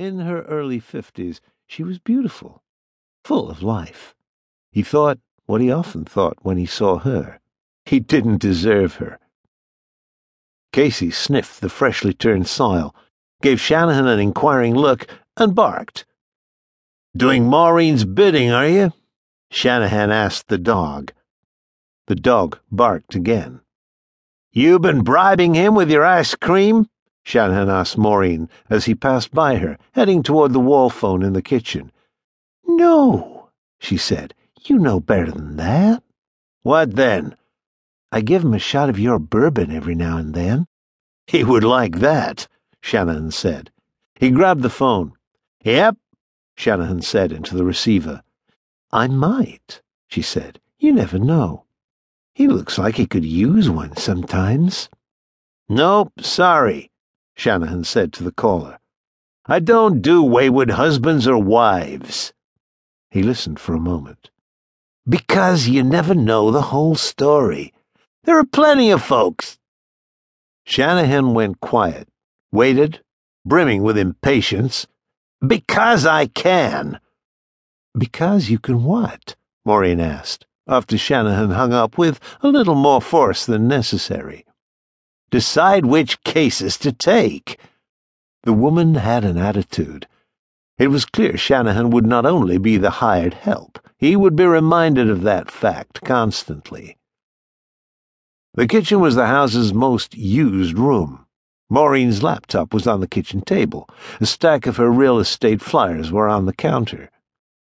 In her early fifties, she was beautiful, full of life. He thought what he often thought when he saw her. He didn't deserve her. Casey sniffed the freshly turned soil, gave Shanahan an inquiring look, and barked. Doing Maureen's bidding, are you? Shanahan asked the dog. The dog barked again. You been bribing him with your ice cream? Shanahan asked Maureen as he passed by her, heading toward the wall phone in the kitchen. No, she said. You know better than that. What then? I give him a shot of your bourbon every now and then. He would like that, Shanahan said. He grabbed the phone. Yep, Shanahan said into the receiver. I might, she said. You never know. He looks like he could use one sometimes. Nope, sorry, Shanahan said to the caller. I don't do wayward husbands or wives. He listened for a moment. Because you never know the whole story. There are plenty of folks. Shanahan went quiet, waited, brimming with impatience. Because I can. Because you can what? Maureen asked, after Shanahan hung up with a little more force than necessary decide which cases to take. The woman had an attitude. It was clear Shanahan would not only be the hired help, he would be reminded of that fact constantly. The kitchen was the house's most used room. Maureen's laptop was on the kitchen table. A stack of her real estate flyers were on the counter.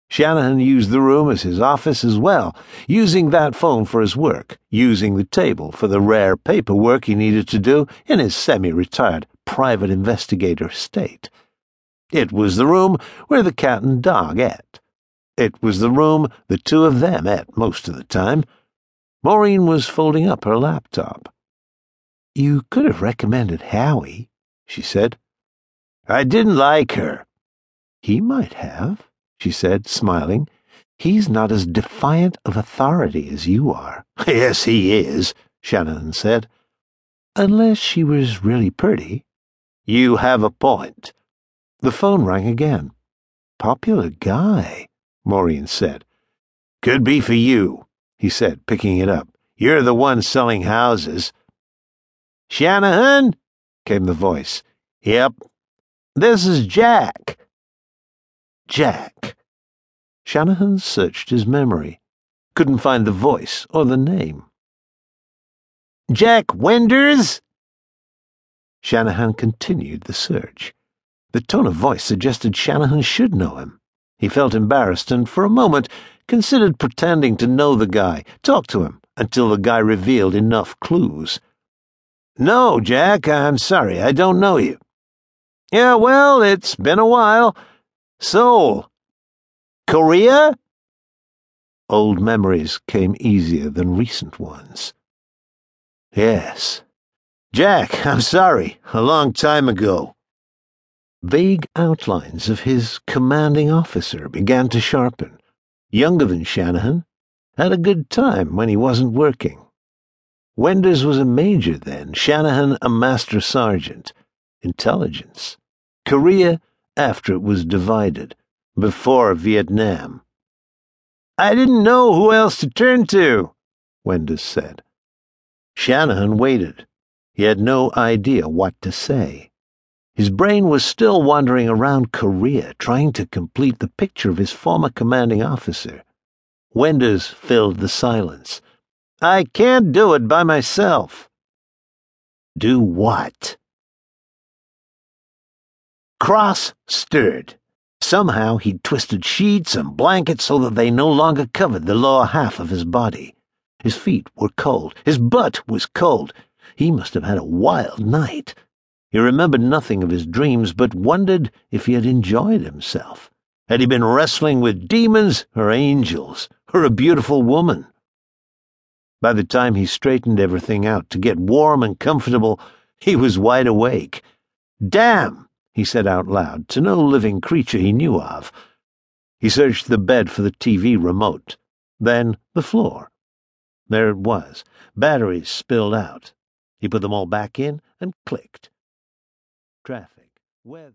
Shanahan used the room as his office as well, using that phone for his work, using the table for the rare paperwork he needed to do in his semi-retired private investigator state. It was the room where the cat and dog ate. It was the room the two of them ate most of the time. Maureen was folding up her laptop. You could have recommended Howie, she said. I didn't like her. He might have she said, smiling. He's not as defiant of authority as you are. Yes, he is, Shanahan said. Unless she was really pretty. You have a point. The phone rang again. Popular guy, Maureen said. Could be for you, he said, picking it up. You're the one selling houses. Shanahan? came the voice. Yep. This is Jack. Jack. Shanahan searched his memory, couldn't find the voice or the name. Jack Wenders? Shanahan continued the search. The tone of voice suggested Shanahan should know him. He felt embarrassed and, for a moment, considered pretending to know the guy, talk to him, until the guy revealed enough clues. No, Jack, I'm sorry, I don't know you. Yeah, well, it's been a while. Seoul. Korea? Old memories came easier than recent ones. Yes. Jack, I'm sorry. A long time ago. Vague outlines of his commanding officer began to sharpen. Younger than Shanahan. Had a good time when he wasn't working. Wenders was a major then, Shanahan a master sergeant. Intelligence. Korea after it was divided, before Vietnam. I didn't know who else to turn to, Wenders said. Shanahan waited. He had no idea what to say. His brain was still wandering around Korea, trying to complete the picture of his former commanding officer. Wenders filled the silence. I can't do it by myself. Do what? Cross stirred. Somehow he'd twisted sheets and blankets so that they no longer covered the lower half of his body. His feet were cold. His butt was cold. He must have had a wild night. He remembered nothing of his dreams, but wondered if he had enjoyed himself. Had he been wrestling with demons or angels, or a beautiful woman? By the time he straightened everything out to get warm and comfortable, he was wide awake. Damn! He said out loud, to no living creature he knew of. He searched the bed for the TV remote, then the floor. There it was, batteries spilled out. He put them all back in and clicked. Traffic, weather.